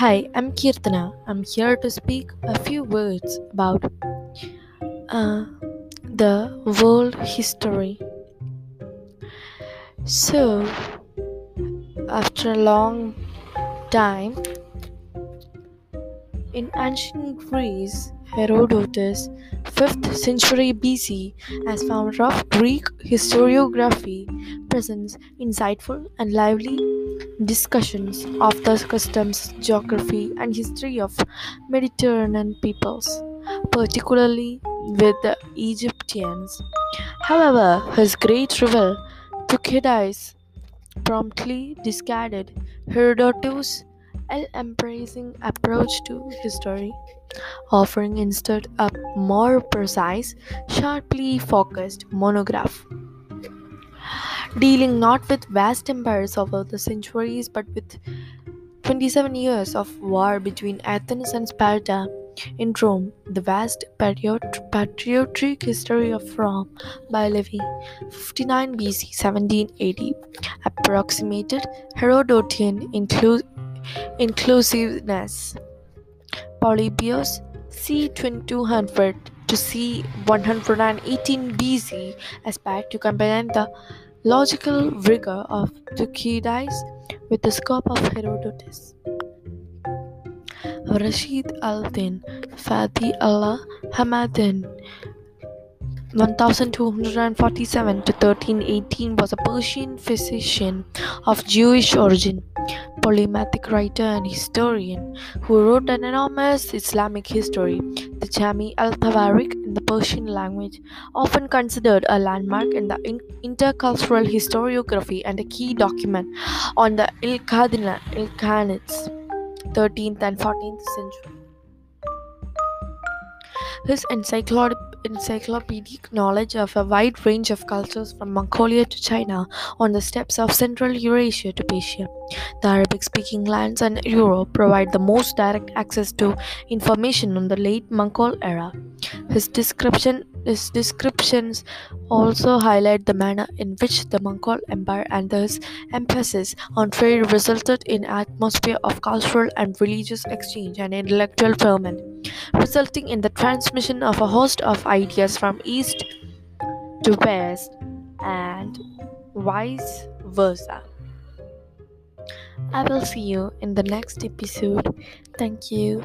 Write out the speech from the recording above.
Hi, I'm Kirtana. I'm here to speak a few words about uh, the world history. So, after a long time, in ancient Greece, Herodotus, 5th century BC, as founder of Greek historiography, presents insightful and lively discussions of the customs, geography, and history of Mediterranean peoples, particularly with the Egyptians. However, his great rival Thucydides promptly discarded Herodotus' all-embracing approach to history, offering instead a more precise, sharply focused monograph. Dealing not with vast empires over the centuries but with 27 years of war between Athens and Sparta. In Rome, the vast patriot- patriotic history of Rome by Livy, 59 BC 1780, approximated Herodotian inclu- inclusiveness. Polybius, c. 2200 to c. 118 BC, aspired to combine the logical rigor of Thucydides with the scope of Herodotus. Rashid al-Din Fadi Allah Hamadan 1247 to 1318 was a Persian physician of Jewish origin, polymathic writer and historian who wrote an enormous Islamic history, the Jami al-Tawarik in the Persian language, often considered a landmark in the in- intercultural historiography and a key document on the Ilkhanites, 13th and 14th century. His encyclopedic knowledge of a wide range of cultures from Mongolia to China on the steppes of Central Eurasia to Persia. The Arabic speaking lands and Europe provide the most direct access to information on the late Mongol era. His description his descriptions also highlight the manner in which the Mongol Empire and thus emphasis on trade resulted in atmosphere of cultural and religious exchange and intellectual ferment, resulting in the transmission of a host of ideas from east to west and vice versa. I will see you in the next episode. Thank you.